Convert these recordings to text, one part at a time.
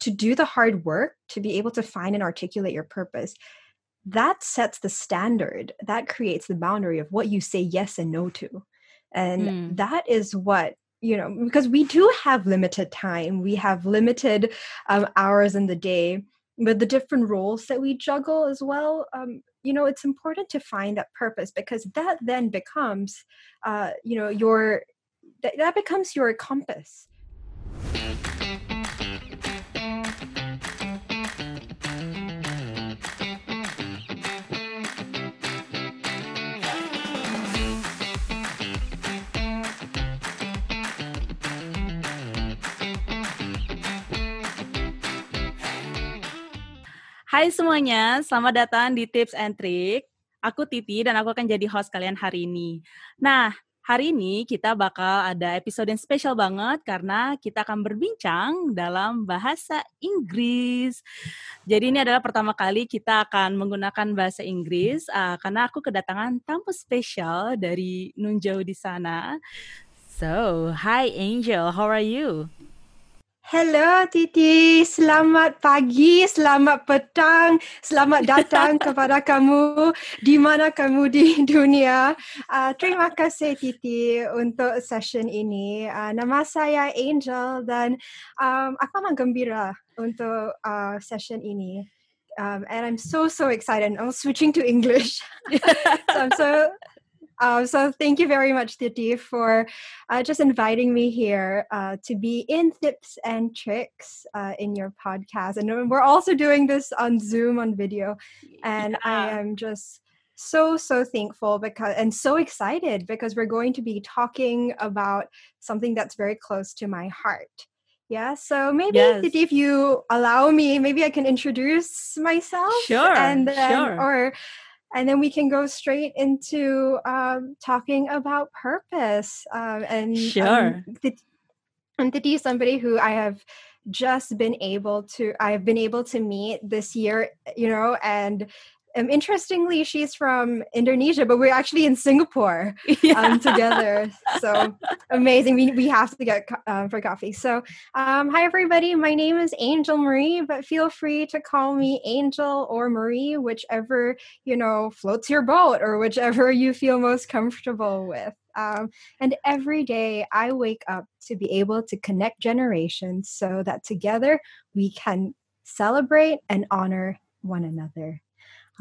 to do the hard work to be able to find and articulate your purpose that sets the standard that creates the boundary of what you say yes and no to and mm. that is what you know because we do have limited time we have limited um, hours in the day with the different roles that we juggle as well um, you know it's important to find that purpose because that then becomes uh, you know your that, that becomes your compass Hai semuanya, selamat datang di Tips and Trick. Aku Titi dan aku akan jadi host kalian hari ini. Nah, hari ini kita bakal ada episode yang spesial banget karena kita akan berbincang dalam bahasa Inggris. Jadi ini adalah pertama kali kita akan menggunakan bahasa Inggris uh, karena aku kedatangan tamu spesial dari Nunjau di sana. So, hi Angel, how are you? Hello Titi, selamat pagi, selamat petang, selamat datang kepada kamu di mana kamu di dunia. Uh, terima kasih Titi untuk session ini. Uh, nama saya Angel dan um, aku amat gembira untuk uh, session ini. Um, and I'm so so excited. I'm switching to English. so I'm so uh, so thank you very much, Titi, for uh, just inviting me here uh, to be in tips and tricks uh, in your podcast. And we're also doing this on Zoom on video. And yeah. I am just so so thankful because and so excited because we're going to be talking about something that's very close to my heart. Yeah, so maybe yes. if you allow me, maybe I can introduce myself. Sure, and then, sure. or and then we can go straight into um, talking about purpose um, and sure. um, the, and to be somebody who i have just been able to i've been able to meet this year you know and um, interestingly, she's from Indonesia, but we're actually in Singapore yeah. um, together. So amazing. We, we have to get um, for coffee. So, um, hi, everybody. My name is Angel Marie, but feel free to call me Angel or Marie, whichever, you know, floats your boat or whichever you feel most comfortable with. Um, and every day I wake up to be able to connect generations so that together we can celebrate and honor one another.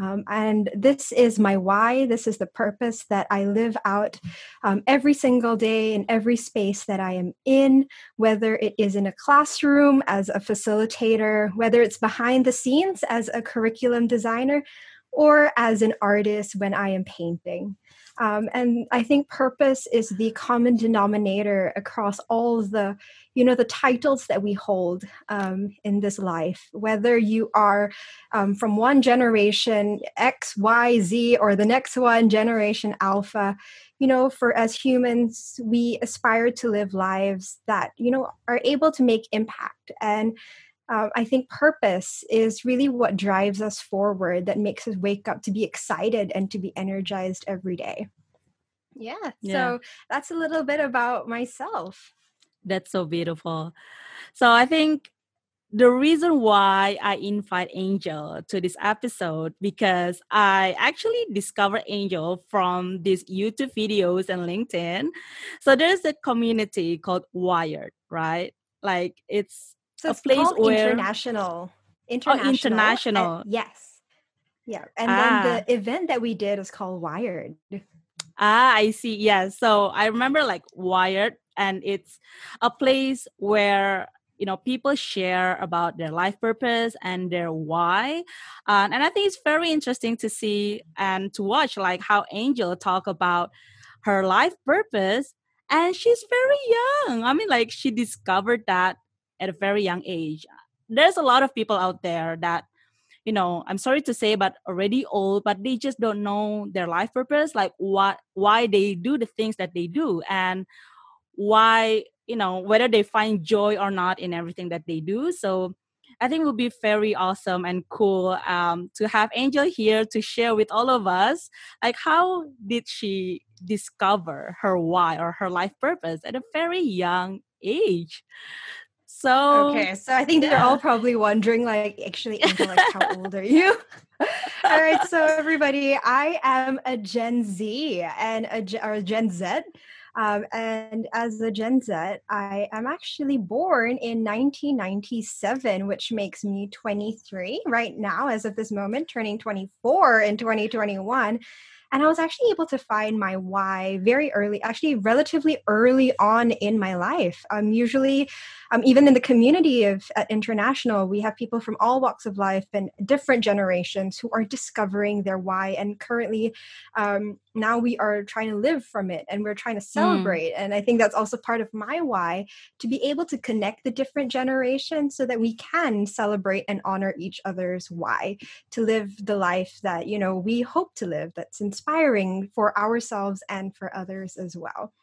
Um, and this is my why. This is the purpose that I live out um, every single day in every space that I am in, whether it is in a classroom as a facilitator, whether it's behind the scenes as a curriculum designer, or as an artist when I am painting. Um, and I think purpose is the common denominator across all the, you know, the titles that we hold um, in this life. Whether you are um, from one generation X, Y, Z, or the next one generation Alpha, you know, for as humans, we aspire to live lives that you know are able to make impact and uh, I think purpose is really what drives us forward, that makes us wake up to be excited and to be energized every day. Yeah, yeah. so that's a little bit about myself. That's so beautiful. So I think the reason why I invite Angel to this episode because I actually discovered Angel from these YouTube videos and LinkedIn. So there's a community called Wired, right? Like it's so it's a place where international, international, oh, international. And, yes, yeah. And ah. then the event that we did was called Wired. Ah, I see. Yeah. So I remember like Wired, and it's a place where you know people share about their life purpose and their why uh, and i think it's very interesting to see and to watch like how angel talk about her life purpose and she's very young i mean like she discovered that at a very young age. There's a lot of people out there that, you know, I'm sorry to say, but already old, but they just don't know their life purpose, like what why they do the things that they do and why, you know, whether they find joy or not in everything that they do. So I think it would be very awesome and cool um, to have Angel here to share with all of us. Like, how did she discover her why or her life purpose at a very young age? So okay, so I think yeah. they're all probably wondering, like, actually, like, how old are you? all right, so everybody, I am a Gen Z and a or Gen Z. Um, and as a Gen Z, I am actually born in 1997, which makes me 23 right now, as of this moment, turning 24 in 2021. And I was actually able to find my why very early, actually, relatively early on in my life. Um, usually, um, even in the community of at international, we have people from all walks of life and different generations who are discovering their why. And currently, um, now we are trying to live from it and we're trying to mm. celebrate. Mm. And I think that's also part of my why to be able to connect the different generations so that we can celebrate and honor each other's why to live the life that, you know, we hope to live that's inspiring for ourselves and for others as well.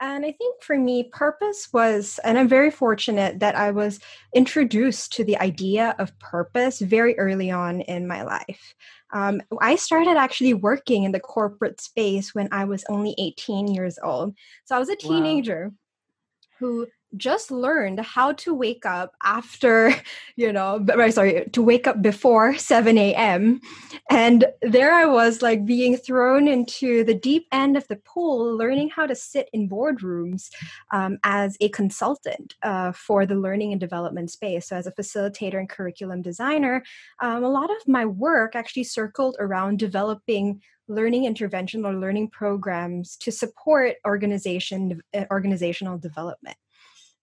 And I think for me, purpose was, and I'm very fortunate that I was introduced to the idea of purpose very early on in my life. Um, I started actually working in the corporate space when I was only 18 years old. So I was a teenager wow. who just learned how to wake up after, you know, sorry, to wake up before 7 a.m. And there I was, like being thrown into the deep end of the pool, learning how to sit in boardrooms um, as a consultant uh, for the learning and development space. So, as a facilitator and curriculum designer, um, a lot of my work actually circled around developing learning intervention or learning programs to support organization uh, organizational development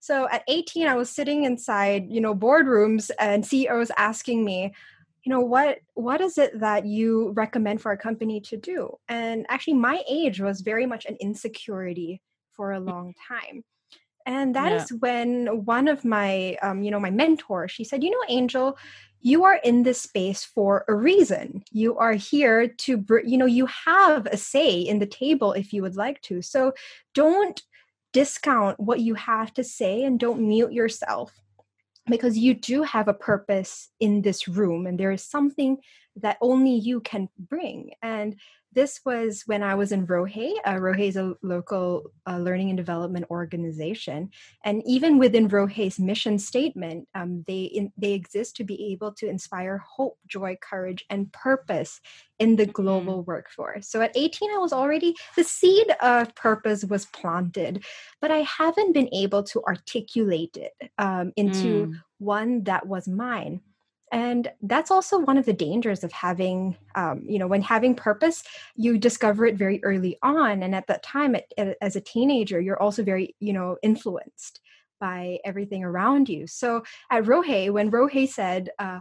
so at 18, I was sitting inside, you know, boardrooms and CEOs asking me, you know, what what is it that you recommend for a company to do? And actually, my age was very much an insecurity for a mm. long time. And that yeah. is when one of my, um, you know, my mentor, she said, you know, Angel, you are in this space for a reason. You are here to, br- you know, you have a say in the table if you would like to. So don't discount what you have to say and don't mute yourself because you do have a purpose in this room and there is something that only you can bring and this was when I was in ROHEI. Uh, ROHEI is a local uh, learning and development organization, and even within ROHEI's mission statement, um, they in, they exist to be able to inspire hope, joy, courage, and purpose in the mm-hmm. global workforce. So at 18, I was already the seed of purpose was planted, but I haven't been able to articulate it um, into mm. one that was mine and that's also one of the dangers of having um, you know when having purpose you discover it very early on and at that time it, it, as a teenager you're also very you know influenced by everything around you. So at ROHEI when ROHEI said uh,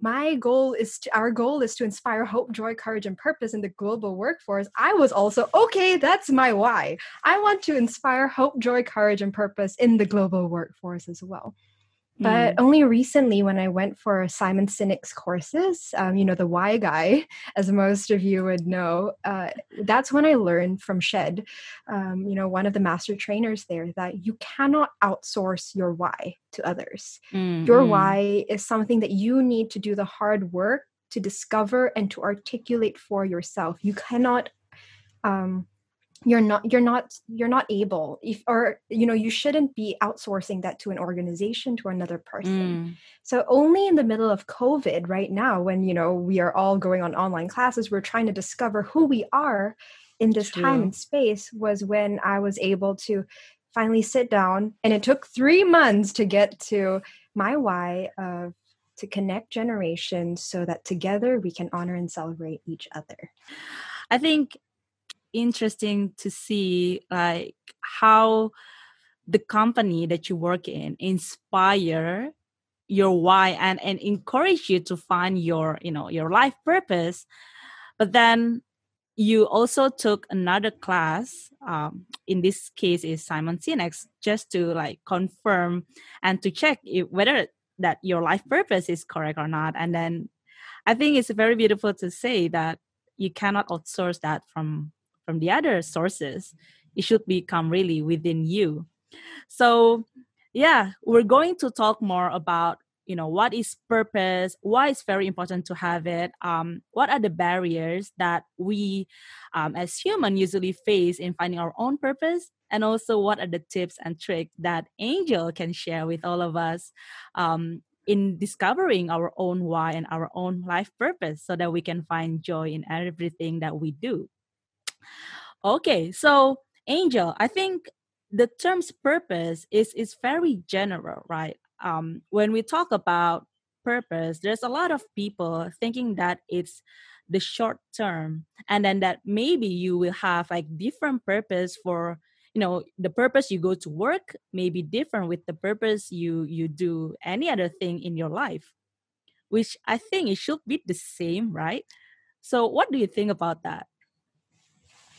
my goal is to, our goal is to inspire hope joy courage and purpose in the global workforce i was also okay that's my why. I want to inspire hope joy courage and purpose in the global workforce as well but mm. only recently, when I went for Simon Sinek's courses, um, you know, the why guy, as most of you would know, uh, that's when I learned from Shed, um, you know, one of the master trainers there, that you cannot outsource your why to others. Mm-hmm. Your why is something that you need to do the hard work to discover and to articulate for yourself. You cannot um, you're not you're not you're not able if or you know you shouldn't be outsourcing that to an organization to another person mm. so only in the middle of covid right now when you know we are all going on online classes we're trying to discover who we are in this True. time and space was when i was able to finally sit down and it took 3 months to get to my why of to connect generations so that together we can honor and celebrate each other i think interesting to see like how the company that you work in inspire your why and and encourage you to find your you know your life purpose. But then you also took another class um, in this case is simon sinek's just to like confirm and to check if, whether that your life purpose is correct or not. And then i think it's very beautiful to say that you cannot outsource that from from the other sources it should become really within you. So yeah we're going to talk more about you know what is purpose why it's very important to have it um, what are the barriers that we um, as human usually face in finding our own purpose and also what are the tips and tricks that angel can share with all of us um, in discovering our own why and our own life purpose so that we can find joy in everything that we do okay so angel i think the term's purpose is is very general right? Um, when we talk about purpose there's a lot of people thinking that it's the short term and then that maybe you will have like different purpose for you know the purpose you go to work may be different with the purpose you you do any other thing in your life which i think it should be the same right? So what do you think about that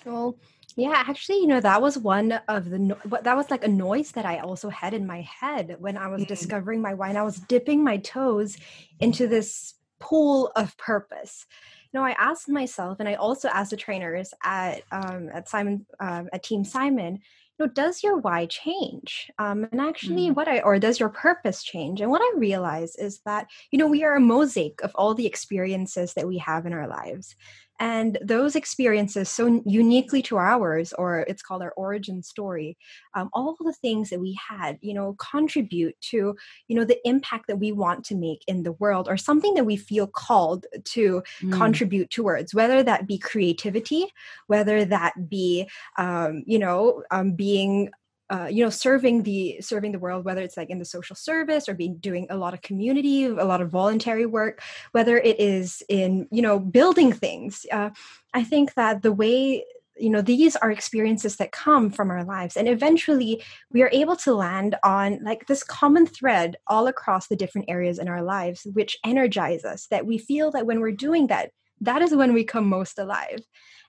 well yeah, actually, you know, that was one of the no- that was like a noise that I also had in my head when I was mm-hmm. discovering my wine. I was dipping my toes into this pool of purpose. You know, I asked myself, and I also asked the trainers at um, at Simon um, at Team Simon, you know, does your why change? Um, and actually, mm-hmm. what I or does your purpose change? And what I realize is that you know we are a mosaic of all the experiences that we have in our lives and those experiences so uniquely to ours or it's called our origin story um, all the things that we had you know contribute to you know the impact that we want to make in the world or something that we feel called to mm. contribute towards whether that be creativity whether that be um, you know um, being uh, you know serving the serving the world whether it's like in the social service or being doing a lot of community a lot of voluntary work whether it is in you know building things. Uh, i think that the way you know these are experiences that come from our lives and eventually we are able to land on like this common thread all across the different areas in our lives which energize us that we feel that when we're doing that that is when we come most alive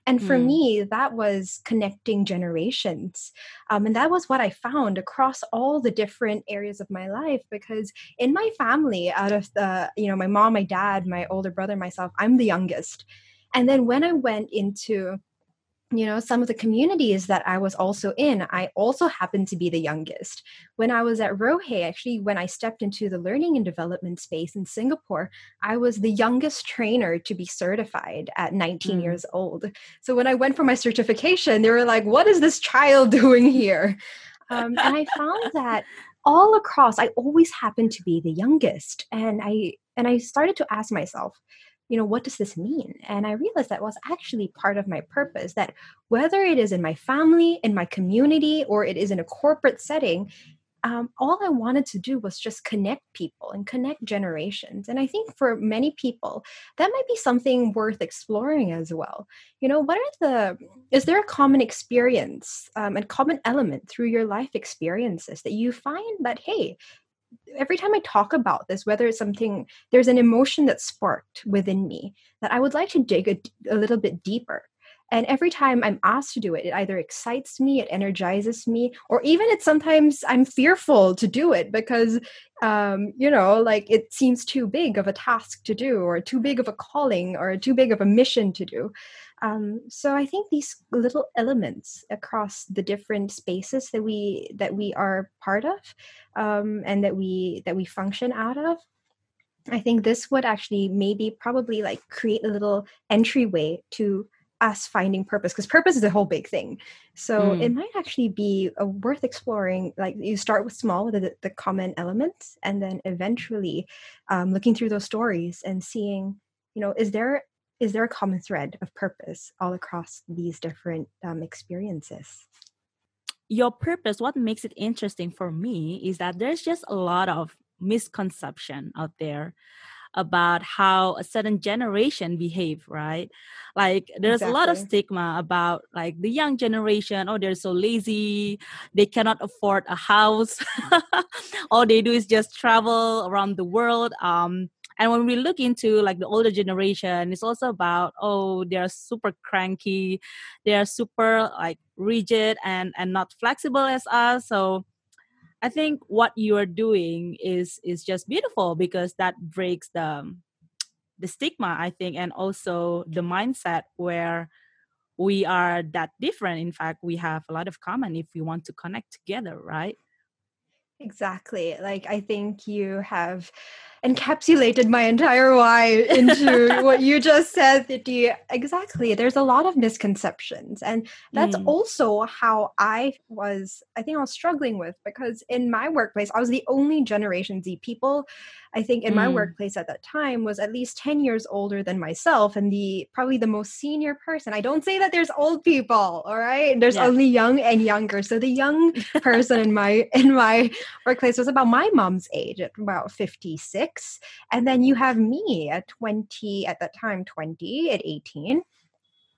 and for mm. me, that was connecting generations. Um, and that was what I found across all the different areas of my life because in my family, out of the, you know, my mom, my dad, my older brother, myself, I'm the youngest. And then when I went into you know some of the communities that i was also in i also happened to be the youngest. When i was at ROHEI actually when i stepped into the learning and development space in singapore i was the youngest trainer to be certified at 19 mm. years old. So when i went for my certification they were like what is this child doing here? Um, and i found that all across i always happened to be the youngest. And i and i started to ask myself you know, what does this mean? And I realized that was actually part of my purpose that whether it is in my family, in my community, or it is in a corporate setting, um, all I wanted to do was just connect people and connect generations. And I think for many people, that might be something worth exploring as well. You know, what are the, is there a common experience um, and common element through your life experiences that you find that, hey, every time I talk about this, whether it's something, there's an emotion that's sparked within me that I would like to dig a, a little bit deeper. And every time I'm asked to do it, it either excites me, it energizes me, or even it's sometimes I'm fearful to do it because, um, you know, like it seems too big of a task to do, or too big of a calling, or too big of a mission to do. Um, so I think these little elements across the different spaces that we that we are part of um, and that we that we function out of I think this would actually maybe probably like create a little entryway to us finding purpose because purpose is a whole big thing. So mm. it might actually be a worth exploring. Like you start with small, with the, the common elements, and then eventually um, looking through those stories and seeing, you know, is there is there a common thread of purpose all across these different um, experiences? Your purpose, what makes it interesting for me is that there's just a lot of misconception out there about how a certain generation behave right like there's exactly. a lot of stigma about like the young generation oh they're so lazy they cannot afford a house all they do is just travel around the world um and when we look into like the older generation it's also about oh they're super cranky they're super like rigid and and not flexible as us. So i think what you are doing is is just beautiful because that breaks the the stigma i think and also the mindset where we are that different. In fact we have a lot of common if we want to connect together right? Exactly. Like i think you have encapsulated my entire why into what you just said, Titi. Exactly. There's a lot of misconceptions. And that's mm. also how I was, I think I was struggling with because in my workplace, I was the only Generation Z people I think in mm. my workplace at that time was at least 10 years older than myself and the probably the most senior person. I don't say that there's old people, all right? There's yeah. only young and younger. So the young person in my in my workplace was about my mom's age at about 56. And then you have me at 20 at that time 20 at 18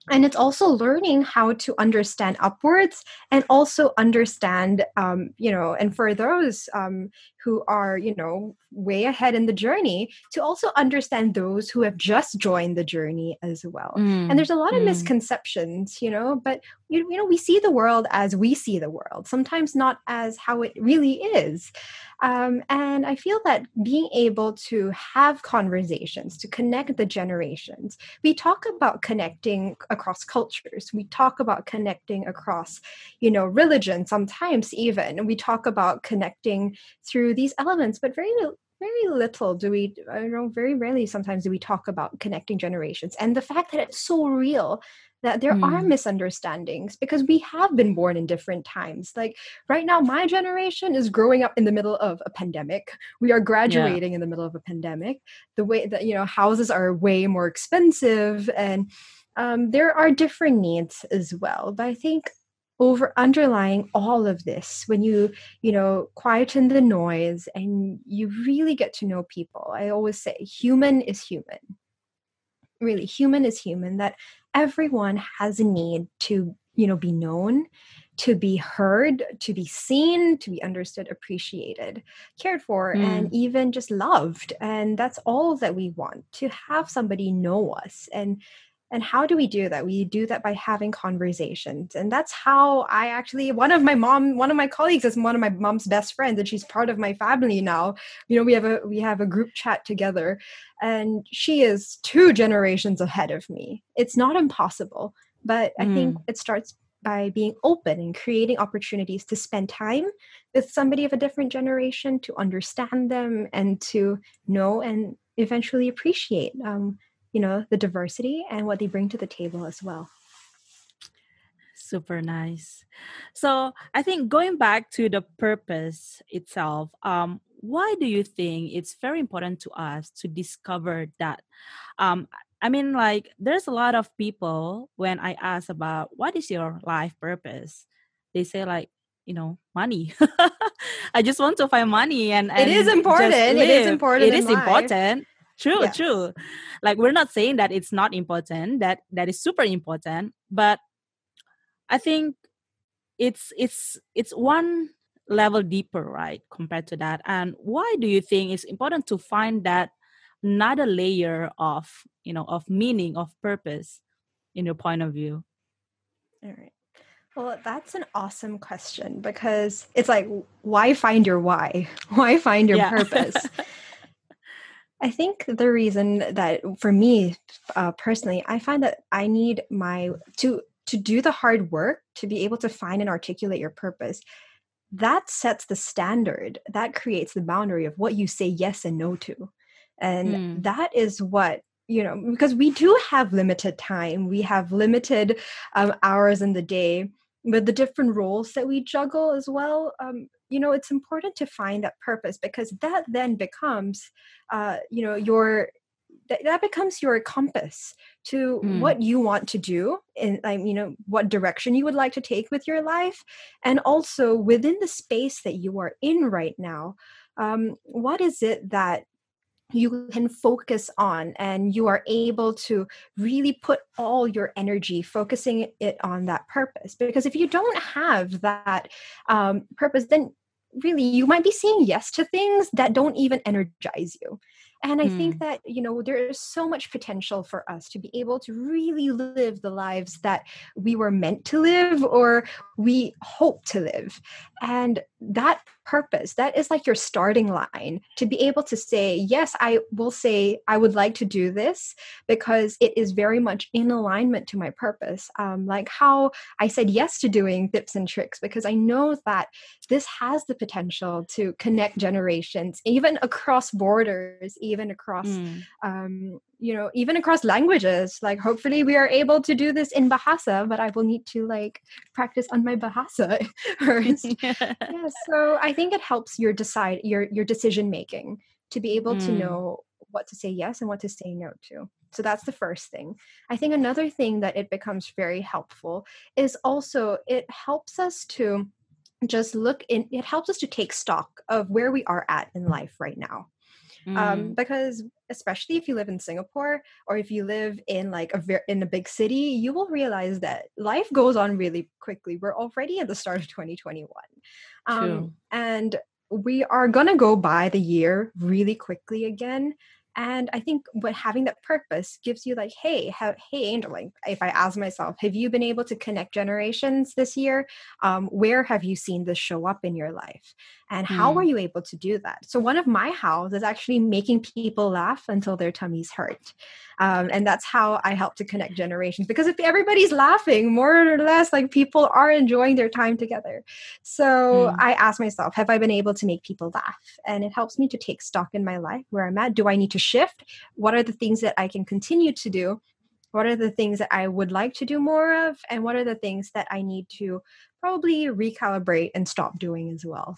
and it's also learning how to understand upwards and also understand um, you know and for those um, who are you know way ahead in the journey to also understand those who have just joined the journey as well mm. and there's a lot of mm. misconceptions you know but you, you know we see the world as we see the world sometimes not as how it really is um, and I feel that being able to have conversations, to connect the generations, we talk about connecting across cultures. We talk about connecting across, you know, religion sometimes even. We talk about connecting through these elements, but very very little do we i don't know very rarely sometimes do we talk about connecting generations and the fact that it's so real that there mm. are misunderstandings because we have been born in different times. Like right now, my generation is growing up in the middle of a pandemic. We are graduating yeah. in the middle of a pandemic. The way that, you know, houses are way more expensive and um, there are different needs as well. But I think over underlying all of this when you you know quieten the noise and you really get to know people. I always say human is human. Really human is human that everyone has a need to you know be known to be heard to be seen to be understood appreciated cared for mm. and even just loved. And that's all that we want to have somebody know us and and how do we do that? We do that by having conversations. And that's how I actually, one of my mom, one of my colleagues is one of my mom's best friends, and she's part of my family now. You know, we have a we have a group chat together, and she is two generations ahead of me. It's not impossible, but I think mm. it starts by being open and creating opportunities to spend time with somebody of a different generation, to understand them and to know and eventually appreciate um, you know the diversity and what they bring to the table as well. Super nice. So i think going back to the purpose itself um why do you think it's very important to us to discover that? Um i mean like there's a lot of people when i ask about what is your life purpose they say like you know money. I just want to find money and, and it is important. It is important it is life. important true yeah. true. Like we're not saying that it's not important that that is super important but i think it's it's it's one level deeper right compared to that. And why do you think it's important to find that another layer of you know of meaning of purpose in your point of view? All right. Well that's an awesome question because it's like why find your why? Why find your yeah. purpose I think the reason that for me uh, personally, I find that I need my to to do the hard work to be able to find and articulate your purpose. That sets the standard. That creates the boundary of what you say yes and no to, and mm. that is what you know because we do have limited time. We have limited um, hours in the day with the different roles that we juggle as well um, you know it's important to find that purpose because that then becomes uh, you know your that, that becomes your compass to mm. what you want to do and um, you know what direction you would like to take with your life and also within the space that you are in right now um, what is it that you can focus on and you are able to really put all your energy focusing it on that purpose. Because if you don't have that um, purpose then really you might be saying yes to things that don't even energize you and i mm. think that you know there is so much potential for us to be able to really live the lives that we were meant to live or we hope to live and that purpose that is like your starting line to be able to say yes i will say i would like to do this because it is very much in alignment to my purpose um, like how i said yes to doing tips and tricks because i know that this has the potential to connect generations even across borders even across mm. um, you know even across languages. Like hopefully we are able to do this in bahasa but i will need to like practice on my bahasa first. Yeah. So i think it helps your decide your your decision making to be able mm. to know what to say yes and what to say no to. So that's the first thing. I think another thing that it becomes very helpful is also it helps us to just look in it helps us to take stock of where we are at in life right now mm. um, because especially if you live in Singapore or if you live in like a ver- in a big city, you will realize that life goes on really quickly. We're already at the start of 2021, um, and we are gonna go by the year really quickly again and i think what having that purpose gives you like hey how, hey angel like if i ask myself have you been able to connect generations this year? Um, where have you seen this show up in your life? And how mm. are you able to do that? So one of my hows is actually making people laugh until their tummies hurt. Um, and that's how i help to connect generations because if everybody's laughing more or less like people are enjoying their time together. So mm. i ask myself have i been able to make people laugh? And it helps me to take stock in my life where i'm at. Do i need to shift what are the things that i can continue to do what are the things that i would like to do more of and what are the things that i need to probably recalibrate and stop doing as well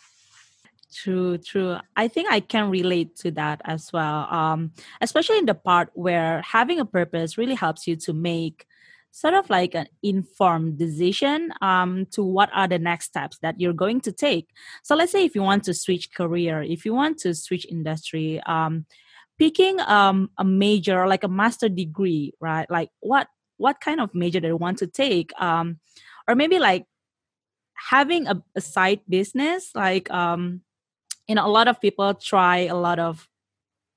True, true. I think I can relate to that as well. Um, especially in the part where having a purpose really helps you to make sort of like an informed decision um, to what are the next steps that you're going to take. So let's say if you want to switch career, if you want to switch industry, um, picking um, a major like a master degree, right? Like what what kind of major you want to take? Um, or maybe like having a, a side business like um you know a lot of people try a lot of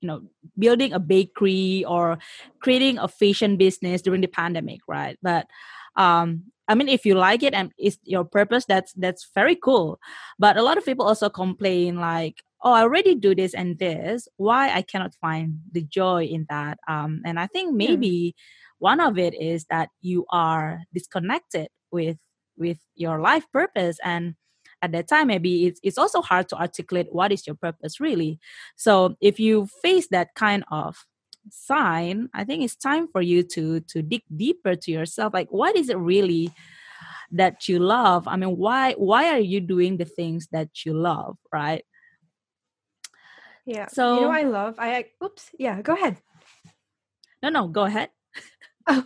you know building a bakery or creating a fashion business during the pandemic right but um i mean if you like it and it's your purpose that's that's very cool but a lot of people also complain like oh i already do this and this why i cannot find the joy in that? Um and i think maybe one of it is that you are disconnected with with your life purpose and at that time maybe it's, it's also hard to articulate what is your purpose really. So if you face that kind of sign i think it's time for you to to dig deeper to yourself like what is it really that you love? I mean why why are you doing the things that you love right yeah. So you know i love i oops yeah go ahead. No no go ahead.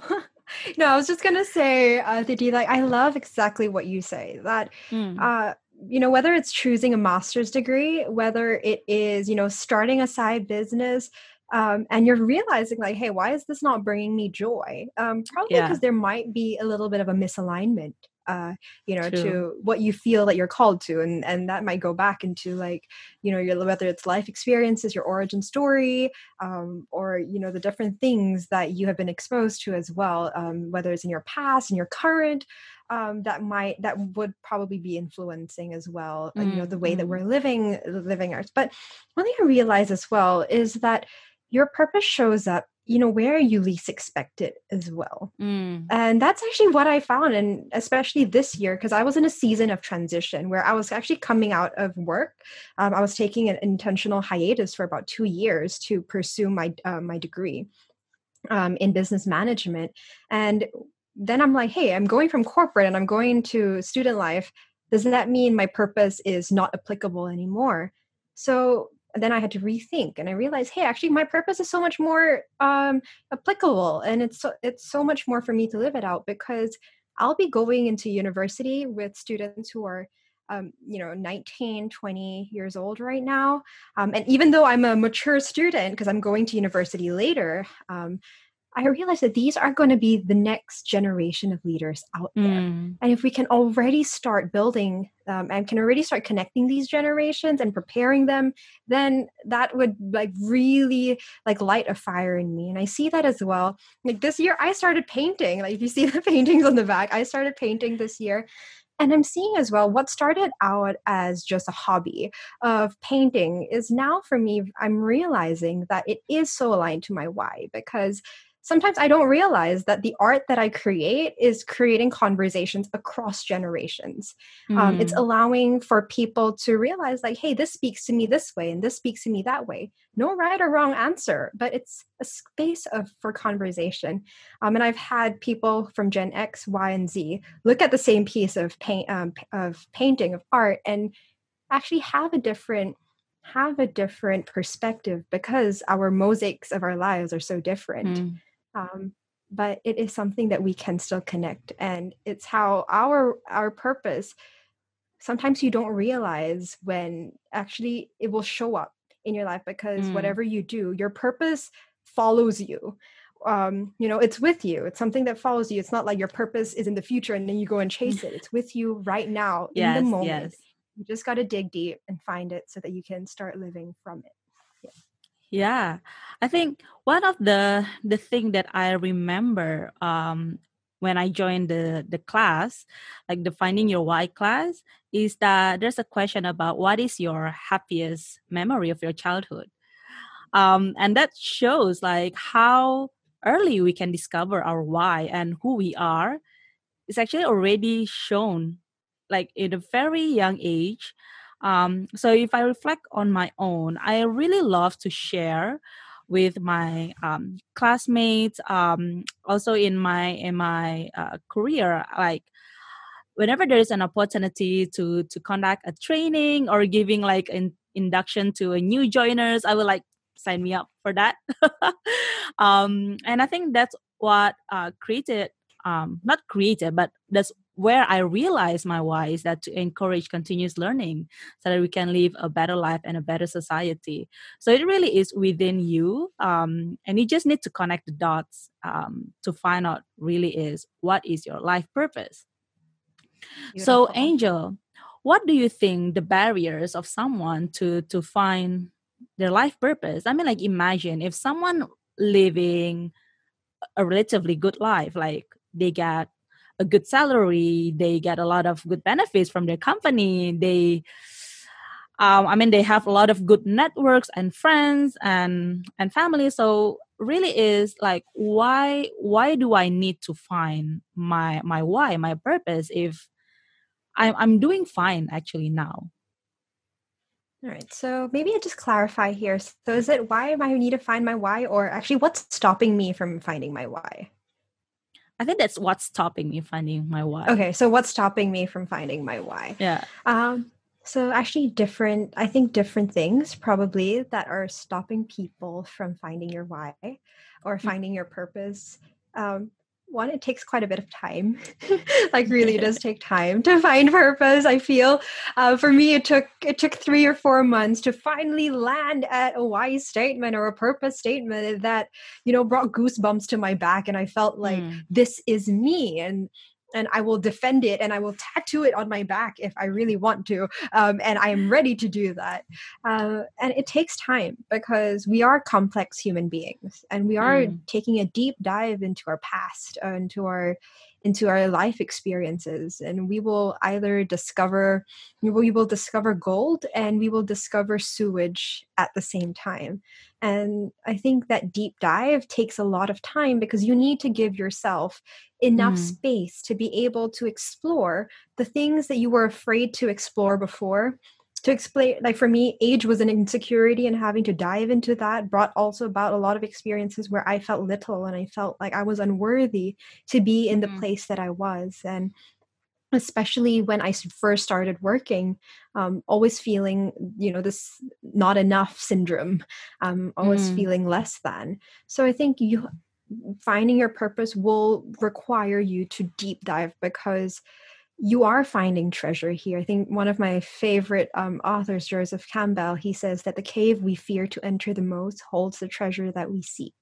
No i was just gonna say uh Didi, like i love exactly what you say that mm. uh you know whether it's choosing a master's degree whether it is you know starting a side business um, and you're realizing like hey why is this not bringing me joy? Um, probably because yeah. there might be a little bit of a misalignment uh, you know True. to what you feel that you're called to and and that might go back into like you know your whether it's life experiences your origin story um, or you know the different things that you have been exposed to as well um, whether it's in your past and your current um, that might that would probably be influencing as well mm-hmm. you know the way that mm-hmm. we're living living ours but one thing i realize as well is that your purpose shows up you know where you least expect it as well mm. and that's actually what i found and especially this year because i was in a season of transition where i was actually coming out of work um, i was taking an intentional hiatus for about two years to pursue my uh, my degree um, in business management and then I'm like, hey, I'm going from corporate and I'm going to student life. Does that mean my purpose is not applicable anymore? So then I had to rethink and I realized, hey, actually my purpose is so much more um, applicable and it's so, it's so much more for me to live it out because I'll be going into university with students who are um, you know 19 20 years old right now um, and even though i'm a mature student because i'm going to university later um, I realized that these are going to be the next generation of leaders out there. Mm. And if we can already start building um, and can already start connecting these generations and preparing them, then that would like really like light a fire in me. And I see that as well. Like this year, I started painting. Like if you see the paintings on the back, I started painting this year. And I'm seeing as well what started out as just a hobby of painting is now for me, I'm realizing that it is so aligned to my why because sometimes I don't realize that the art that I create is creating conversations across generations. Mm. Um, it's mm. allowing for people to realize, like, hey, this speaks to me this way and this speaks to me that way. No right or wrong answer, but it's a space of for conversation. Um, and I've had people from Gen X, Y, and Z look at the same piece of paint um, of painting of art and actually have a different have a different perspective because our mosaics of our lives are so different. Mm um, but it is something that we can still connect and it's how our our purpose sometimes you don't realize when actually it will show up in your life because mm. whatever you do your purpose follows you. Um you know it's with you. It's something that follows you. It's not like your purpose is in the future and then you go and chase it. It's with you right now yes, in the moment. yes. you just got to dig deep and find it so that you can start living from it yeah, I think one of the the thing that I remember um, when I joined the the class, like the Finding Your Why class, is that there's a question about what is your happiest memory of your childhood, um, and that shows like how early we can discover our why and who we are. It's actually already shown, like in a very young age um, so if I reflect on my own, I really love to share with my um, classmates. Um, also in my in my uh, career, like whenever there is an opportunity to to conduct a training or giving like an induction to a new joiners, I would like sign me up for that. um, and I think that's what uh, created um, not created, but that's where I realized my why is that to encourage continuous learning so that we can live a better life and a better society. So it really is within you. Um, and you just need to connect the dots um, to find out really is what is your life purpose. Beautiful. So Angel, what do you think the barriers of someone to to find their life purpose? I mean like imagine if someone living a relatively good life, like they got a good salary they get a lot of good benefits from their company they um, i mean they have a lot of good networks and friends and and family. So really is like why why do i need to find my my why my purpose if i'm i'm doing fine actually now? All right so maybe i just clarify here. So is it why am i need to find my why or actually what's stopping me from finding my why I think that's what's stopping me finding my why. Okay, so what's stopping me from finding my why? Yeah. Um so actually different I think different things probably that are stopping people from finding your why or mm-hmm. finding your purpose. Um one it takes quite a bit of time like really it does take time to find purpose i feel uh, for me it took it took three or four months to finally land at a why statement or a purpose statement that you know brought goosebumps to my back and i felt like mm. this is me and and I will defend it and I will tattoo it on my back if I really want to. Um, and I am ready to do that. Uh, and it takes time because we are complex human beings and we are mm. taking a deep dive into our past, uh, into our into our life experiences and we will either discover we will discover gold and we will discover sewage at the same time and i think that deep dive takes a lot of time because you need to give yourself enough mm. space to be able to explore the things that you were afraid to explore before to explain like for me age was an insecurity and having to dive into that brought also about a lot of experiences where i felt little and i felt like i was unworthy to be in the mm-hmm. place that i was and especially when i first started working um, always feeling you know this not enough syndrome um, always mm. feeling less than so i think you finding your purpose will require you to deep dive because you are finding treasure here. I think one of my favorite um, authors, Joseph Campbell, he says that the cave we fear to enter the most holds the treasure that we seek.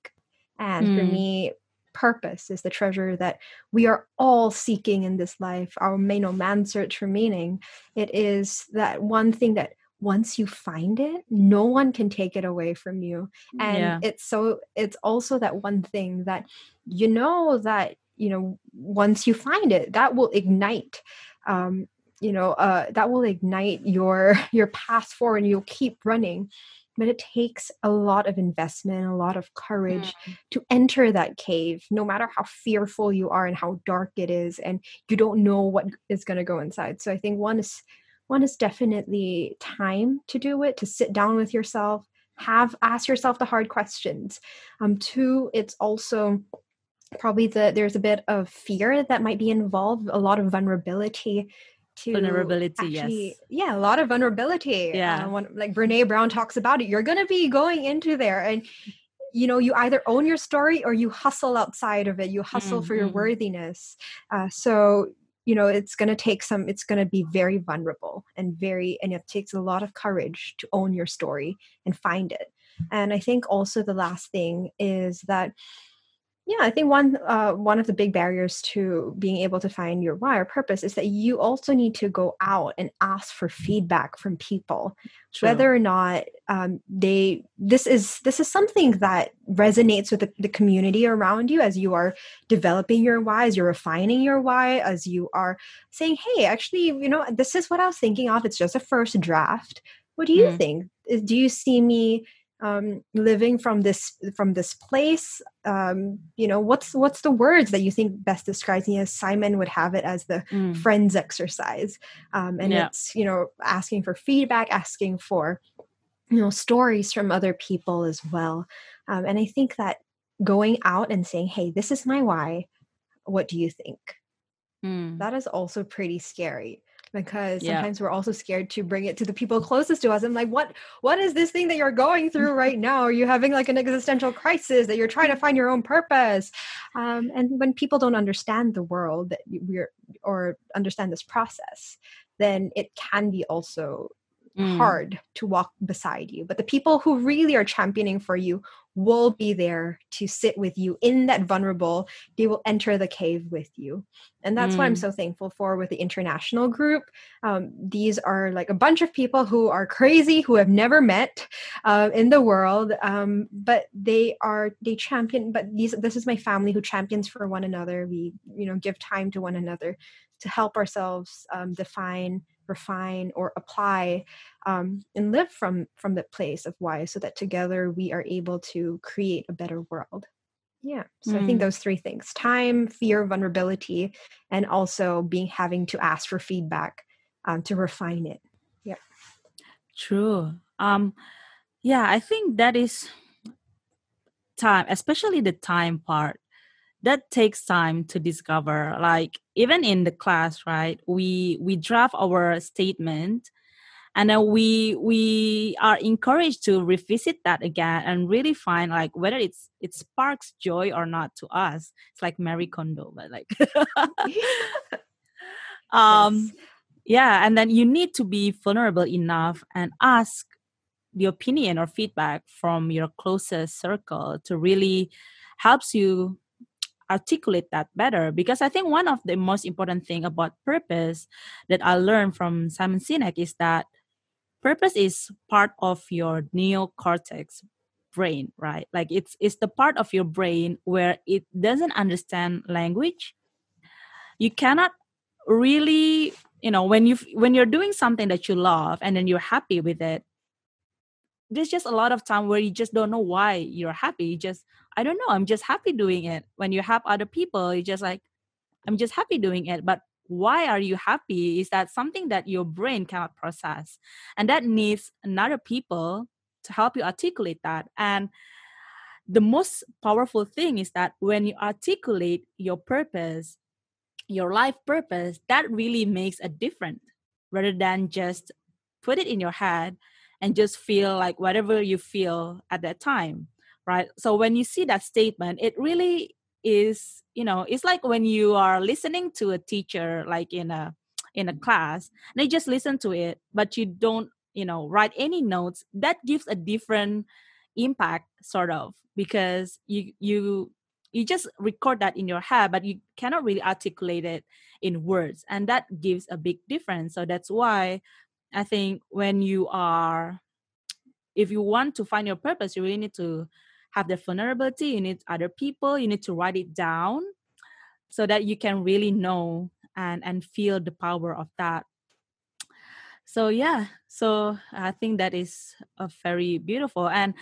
And mm. for hmm. me, purpose is the treasure that we are all seeking in this life our main man search for meaning it is that one thing that once you find it no one can take it away from you and yeah. it's so it's also that one thing that you know that you know once you find it that will ignite um you know uh that will ignite your your path forward and you'll keep running. But it takes a lot of investment a lot of courage mm. to enter that cave no matter how fearful you are and how dark it is and you don't know what is going to go inside. So i think one is one is definitely time to do it to sit down with yourself have ask yourself the hard questions. Um two it's also probably the there's a bit of fear that might be involved a lot of vulnerability to vulnerability actually, yes. Yeah a lot of vulnerability. Yeah. Uh, when, like brene brown talks about it you're going to be going into there and you know you either own your story or you hustle outside of it. You hustle mm-hmm. for your mm-hmm. worthiness. Uh, so you know it's going to take some it's going to be very vulnerable and very and it takes a lot of courage to own your story and find it. And i think also the last thing is that yeah, I think one uh, one of the big barriers to being able to find your why or purpose is that you also need to go out and ask for feedback from people, True. whether or not um, they this is this is something that resonates with the, the, community around you as you are developing your why, as you're refining your why, as you are saying, "Hey, actually, you know, this is what I was thinking of. It's just a first draft. What do you mm. think? Do you see me?" Um, living from this from this place um, you know what's what's the words that you think best describes me as simon would have it as the mm. friends exercise um, and yeah. it's you know asking for feedback asking for you know stories from other people as well um, and i think that going out and saying hey this is my why what do you think mm. that is also pretty scary because yeah. sometimes we're also scared to bring it to the people closest to us. I'm like, what what is this thing that you're going through right now? Are you having like an existential crisis that you're trying to find your own purpose? Um, and when people don't understand the world that we're or understand this process, then it can be also mm. hard to walk beside you. But the people who really are championing for you will be there to sit with you in that vulnerable. They will enter the cave with you. And that's mm. what I'm mm. so thankful for with the international group. Um, these are like a bunch of people who are crazy, who have never met uh, in the world, um, but they are, they champion, but these, this is my family who champions for one another. We, you know, give time to one another to help ourselves um, define refine or apply um, and live from from the place of why so that together we are able to create a better world yeah so mm. i think mm. those three things time fear vulnerability and also being having to ask for feedback um, to refine it yeah true um yeah i think that is time especially the time part that takes time to discover like even in the class right we we draft our statement and then we we are encouraged to revisit that again and really find like whether it's it sparks joy or not to us it's like Marie Kondo but like um yes. yeah and then you need to be vulnerable enough and ask the opinion or feedback from your closest circle to really helps you articulate that better because i think one of the most important thing about purpose that i learned from simon sinek is that purpose is part of your neocortex brain right? Like it's it's the part of your brain where it doesn't understand language. You cannot really you know when you when you're doing something that you love and then you're happy with it there's just a lot of time where you just don't know why you're happy. You just I don't know, I'm just happy doing it. When you help other people, you just like, I'm just happy doing it. But why are you happy? Is that something that your brain cannot process? And that needs another people to help you articulate that. And the most powerful thing is that when you articulate your purpose, your life purpose, that really makes a difference rather than just put it in your head and just feel like whatever you feel at that time right? So when you see that statement it really is you know it's like when you are listening to a teacher like in a in a mm-hmm. class and they just listen to it but you don't you know write any notes that gives a different impact sort of because you you you just record that in your head but you cannot really articulate it in words and that gives a big difference. So that's why i think when you are if you want to find your purpose you really need to have the vulnerability you need other people you need to write it down so that you can really know and and feel the power of that. So yeah so i think that is a very beautiful and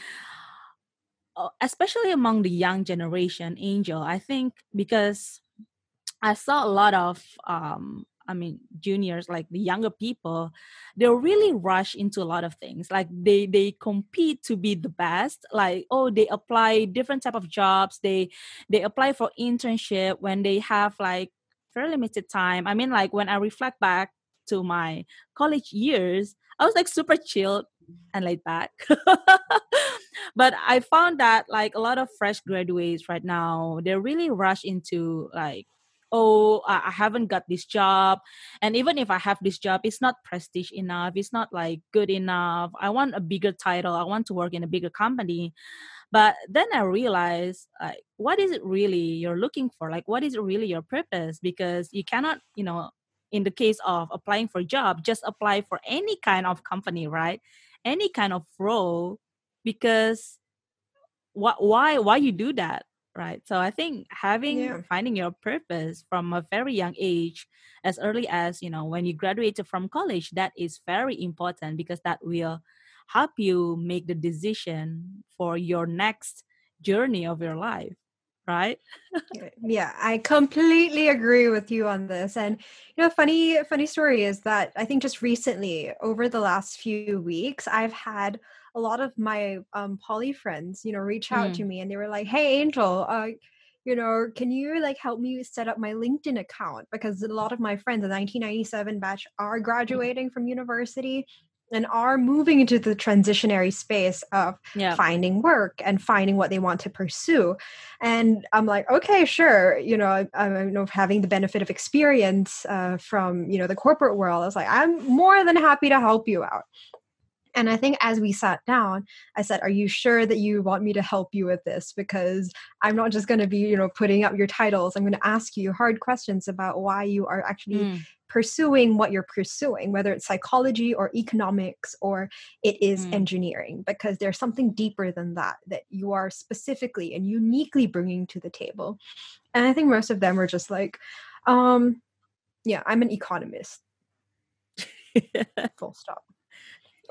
uh, especially among the young generation angel i think because i saw a lot of um i mean juniors like the younger people they really rush into a lot of things. Like they they compete to be the best. Like oh they apply different type of jobs. They they apply for internship when they have like very limited time. I mean like when i reflect back to my college years i was like super chilled and laid back. But i found that like a lot of fresh graduates right now they really rush into like oh i haven't got this job. And even if i have this job it's not prestige enough. It's not like good enough. I want a bigger title. I want to work in a bigger company. But then i realized like what is it really you're looking for? Like what is really your purpose? Because you cannot you know in the case of applying for a job just apply for any kind of company right? Any kind of role. Because what why why you do that right so i think having yeah. finding your purpose from a very young age as early as you know when you graduated from college that is very important because that will help you make the decision for your next journey of your life right yeah i completely agree with you on this and you know funny funny story is that i think just recently over the last few weeks i've had a lot of my um poly friends you know reach out mm. to me and they were like hey angel uh you know can you like help me set up my linkedin account because a lot of my friends the 1997 batch are mm. graduating from university and are moving into the transitionary space of yeah. finding work and finding what they want to pursue and i'm like okay sure you know i, I know having the benefit of experience uh, from you know the corporate world i was like i'm more than happy to help you out and I think as we sat down, I said, Are you sure that you want me to help you with this? Because I'm not just going to be, you know, putting up your titles. I'm going to ask you hard questions about why you are actually mm pursuing what you're pursuing, whether it's psychology or economics or it is mm. engineering, because there's something deeper than that that you are specifically and uniquely bringing to the table. And I think most of them were just like, um, yeah, I'm an economist. Full stop.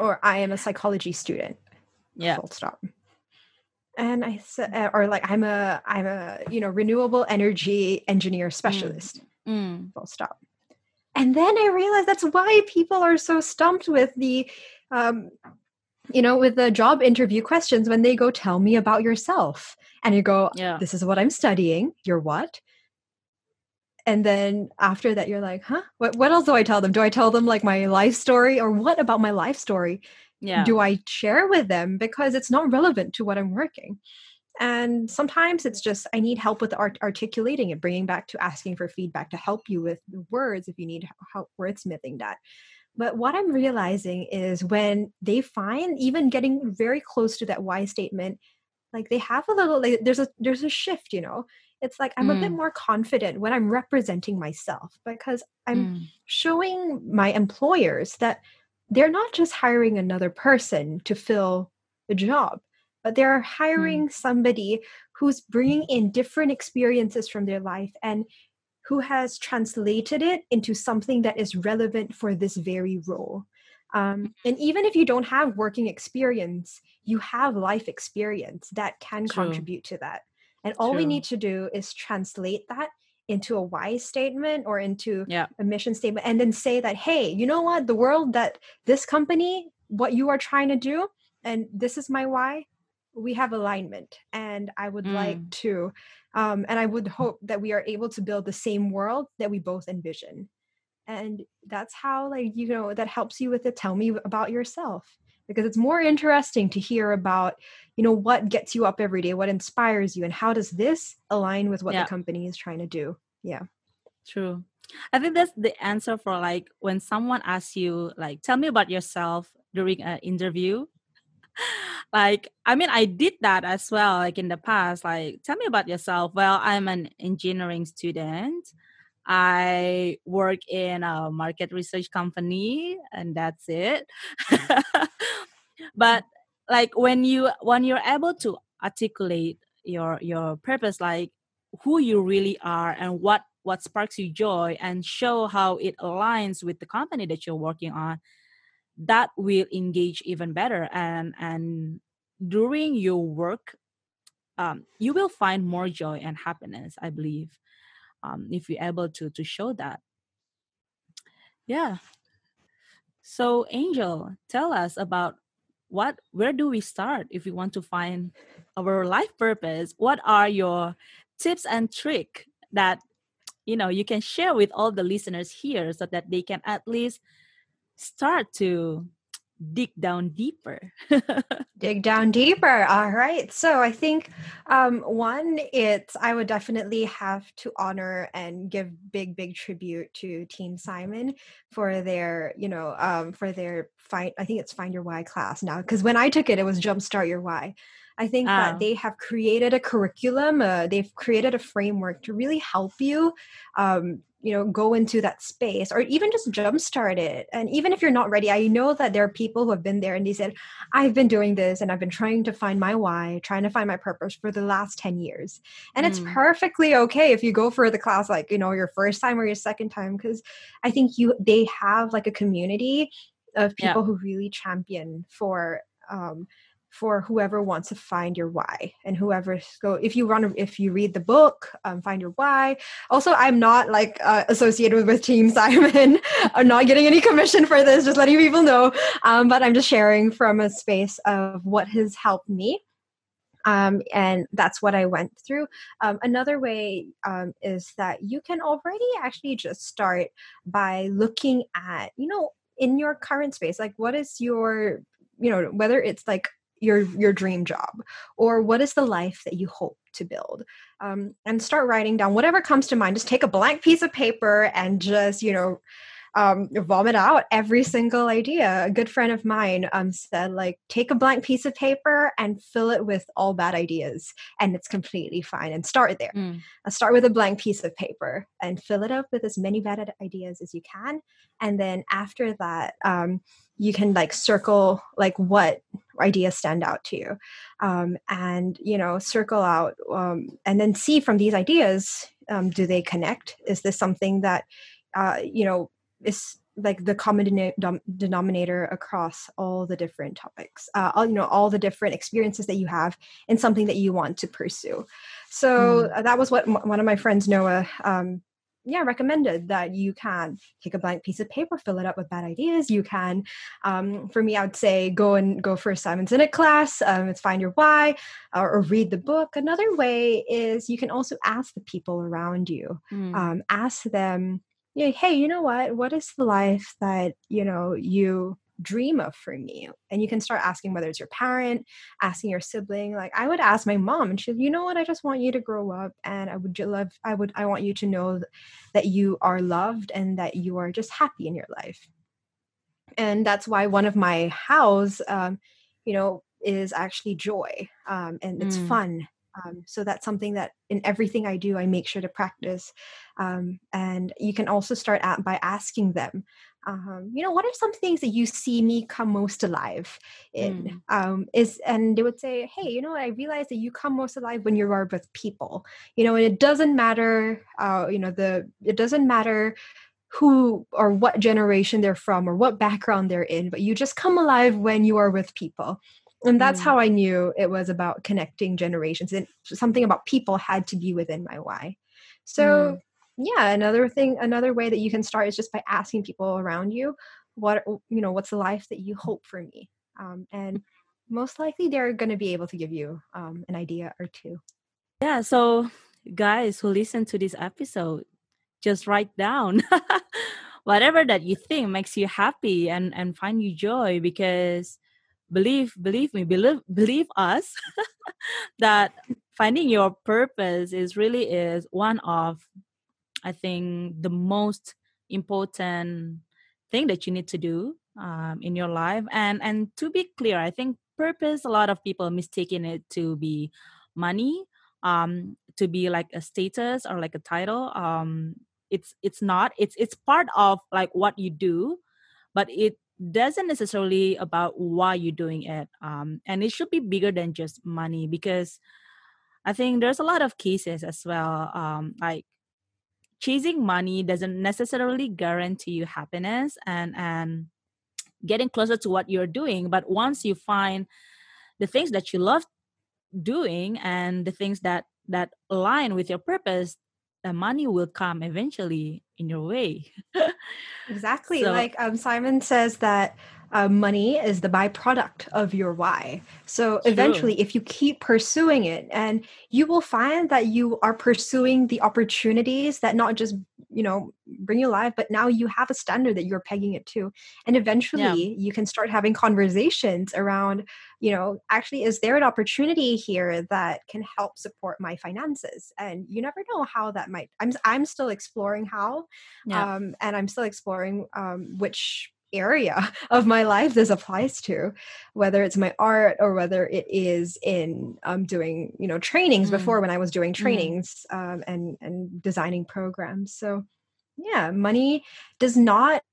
Or I am a psychology student. Yeah. Full stop and i said uh, or like i'm a i'm a you know renewable energy engineer mm. specialist mm. Mm. full stop and then i realized that's why people are so stumped with the um, you know with the job interview questions when they go tell me about yourself and you go yeah. this is what i'm studying you're what and then after that you're like huh? What, what else do i tell them? Do i tell them like my life story? Or what about my life story yeah. do i share with them? Because it's not relevant to what i'm working. And sometimes it's just i need help with art- articulating it bringing back to asking for feedback to help you with words if you need help wordsmithing that. But what i'm realizing is when they find even getting very close to that why statement like they have a little like there's a there's a shift you know it's like i'm mm. a bit mm. more confident when i'm representing myself because i'm mm. showing my employers that they're not just hiring another person to fill the job but they're hmm. hiring mm. somebody who's bringing in different experiences from their life and who has translated it into something that is relevant for this very role. Um, and even if you don't have working experience, you have life experience that can True. contribute to that. And all True. we need to do is translate that into a why statement or into yeah. a mission statement and then say that, hey, you know what? The world that this company, what you are trying to do, and this is my why, we have alignment and i would mm. like to um, and i would hope that we are able to build the same world that we both envision and that's how like you know that helps you with the tell me about yourself because it's more interesting to hear about you know what gets you up every day what inspires you and how does this align with what yeah. the company is trying to do? Yeah. True. I think that's the answer for like when someone asks you like tell me about yourself during an interview. Like i mean i did that as well like in the past like tell me about yourself. Well i'm an engineering student i work in a market research company and that's it. But like when you when you're able to articulate your your purpose like who you really are and what what sparks you joy and show how it aligns with the company that you're working on that will engage even better. And and during your work um, you will find more joy and happiness i believe um, if you're able to to show that. Yeah. So angel tell us about what where do we start if we want to find our life purpose? What are your tips and trick that you know you can share with all the listeners here so that they can at least start to dig down deeper. Dig down deeper. All right. So i think um one it's i would definitely have to honor and give big big tribute to team simon for their you know um for their find i think it's find your why class now because when i took it it was jumpstart your why. I think oh. that they have created a curriculum, uh, they've created a framework to really help you, um, you know, go into that space or even just jumpstart it. And even if you're not ready, I know that there are people who have been there and they said, I've been doing this and I've been trying to find my why, trying to find my purpose for the last 10 years. And mm. it's perfectly okay if you go for the class like, you know, your first time or your second time, because I think you, they have like a community of people yeah. who really champion for, um, for whoever wants to find your why and whoever go if you run if you read the book um, find your why. Also i'm not like uh, associated with team simon. I'm not getting any commission for this just letting people know. Um, but i'm just sharing from a space of what has helped me. Um, and that's what I went through. Um, another way um, is that you can already actually just start by looking at, you know, in your current space, like what is your, you know, whether it's like your your dream job or what is the life that you hope to build um, and start writing down whatever comes to mind just take a blank piece of paper and just you know um, vomit out every single idea. A good friend of mine um, said, like, take a blank piece of paper and fill it with all bad ideas, and it's completely fine. And start there. Mm. Start with a blank piece of paper and fill it up with as many bad ideas as you can. And then after that, um, you can like circle like what ideas stand out to you. Um, and you know circle out um, and then see from these ideas um, do they connect? Is this something that uh, you know is like the common denom- denominator across all the different topics uh, all you know all the different experiences that you have and something that you want to pursue? So mm. that was what m- one of my friends noah um, yeah recommended that you can take a blank piece of paper fill it up with bad ideas you can um, for me i would say go and go for a simon sinek class um, it's find your why or, or, read the book another way is you can also ask the people around you mm. um, ask them yeah, hey, you know what? What is the life that, you know, you dream of for me? And you can start asking whether it's your parent, asking your sibling. Like I would ask my mom and she's, you know what? I just want you to grow up and I would love, I would, I want you to know that you are loved and that you are just happy in your life. And that's why one of my hows, um, you know, is actually joy um, and it's mm. fun um, so that's something that in everything I do, I make sure to practice. Um, and you can also start out by asking them, um, you know, what are some things that you see me come most alive in? Mm. Um, is and they would say, hey, you know, I realize that you come most alive when you are with people. You know, and it doesn't matter. Uh, you know, the it doesn't matter who or what generation they're from or what background they're in, but you just come alive when you are with people and that's mm. how i knew it was about connecting generations and something about people had to be within my why so mm. Yeah another thing another way that you can start is just by asking people around you what you know what's the life that you hope for me? Um, and most likely they're going to be able to give you um, an idea or two. Yeah so guys who listen to this episode just write down whatever that you think makes you happy and and find you joy because believe believe me believe believe us that finding your purpose is really is one of i think the most important thing that you need to do um, in your life and and to be clear i think purpose a lot of people mistaken it to be money um to be like a status or like a title um it's it's not it's it's part of like what you do but it doesn't necessarily about why you're doing it um and it should be bigger than just money because i think there's a lot of cases as well um like chasing money doesn't necessarily guarantee you happiness and and getting closer to what you're doing but once you find the things that you love doing and the things that that align with your purpose the money will come eventually in your way exactly so, like um, simon says that uh, money is the byproduct of your why. So True. eventually, if you keep pursuing it, and you will find that you are pursuing the opportunities that not just you know bring you alive but now you have a standard that you're pegging it to and eventually yeah. you can start having conversations around you know actually is there an opportunity here that can help support my finances and you never know how that might i'm i'm still exploring how yeah. um, and i'm still exploring um, which area of my life this applies to whether it's my art or whether it is in um, doing you know trainings mm. before when i was doing mm. trainings mm. um, and and designing programs so yeah money does not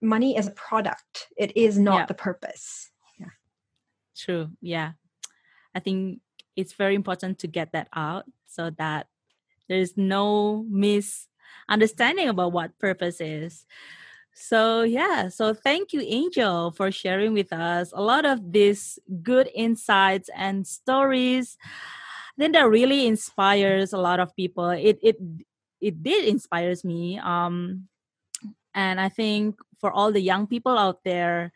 money is a product it is not yeah. the purpose yeah true yeah i think it's very important to get that out so that there's no misunderstanding about what purpose is so, yeah, so thank you, Angel, for sharing with us a lot of these good insights and stories. Then that really inspires a lot of people. It it it did inspires me. Um, and I think for all the young people out there,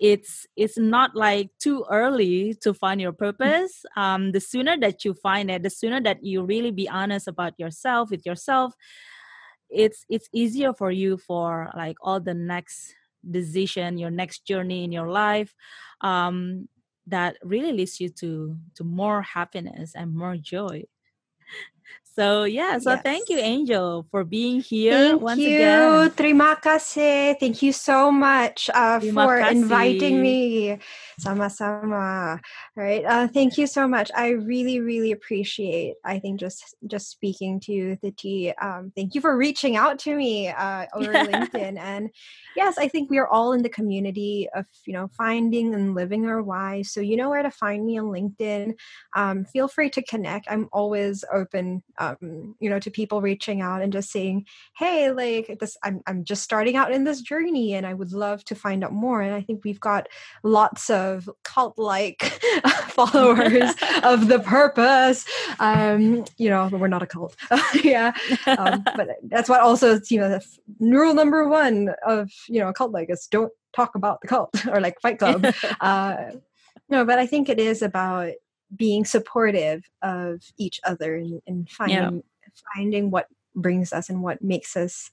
it's it's not like too early to find your mm. purpose. Um, the sooner that you find it, the sooner that you really be honest about yourself with yourself, it's it's easier for you for like all the next decision your next journey in your life um that really leads you to to more happiness and more joy so yeah, so yes. thank you, Angel, for being here thank once you. again. Terima kasih. Thank you so much uh, for kasih. inviting me. Sama-sama. Right. Uh, thank you so much. I really, really appreciate. I think just just speaking to you, Titi. Um, thank you for reaching out to me uh, over LinkedIn. And yes, I think we are all in the community of you know finding and living our why. So you know where to find me on LinkedIn. Um, feel free to connect. I'm always open um, you know, to people reaching out and just saying, "Hey, like this, I'm I'm just starting out in this journey, and I would love to find out more." And I think we've got lots of cult-like followers of the purpose. Um, you know, we're not a cult, yeah, um, but that's what also you know, the rule number one of you know a cult like is don't talk about the cult or like Fight Club. uh, no, but I think it is about being supportive of each other and, and finding yeah. finding what brings us and what makes us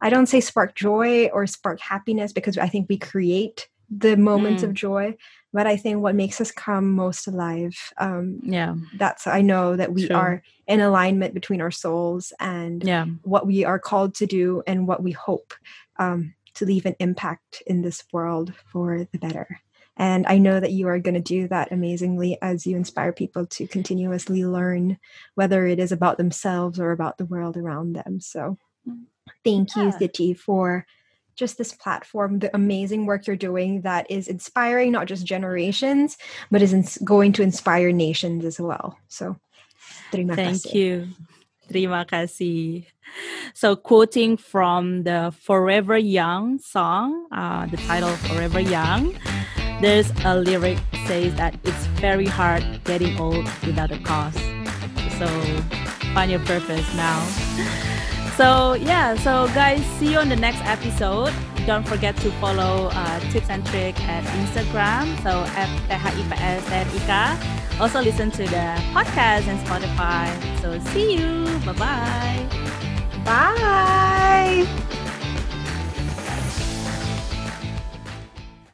i don't say spark joy or spark happiness because i think we create the moments mm. of joy but i think what makes us come most alive um yeah that's i know that we True. are in alignment between our souls and yeah. what we are called to do and what we hope um to leave an impact in this world for the better and I know that you are going to do that amazingly as you inspire people to continuously learn, whether it is about themselves or about the world around them. So thank yeah. you, Titi, for just this platform, the amazing work you're doing that is inspiring not just generations, but is ins- going to inspire nations as well. So, terima Thank kasih. you. Terima kasih. So, quoting from the Forever Young song, uh, the title Forever Young, there's a lyric says that it's very hard getting old without a cause. So find your purpose now. So yeah, so guys, see you on the next episode. Don't forget to follow uh, Tips and Trick at Instagram. So Ika. Also listen to the podcast and Spotify. So see you. Bye-bye. Bye.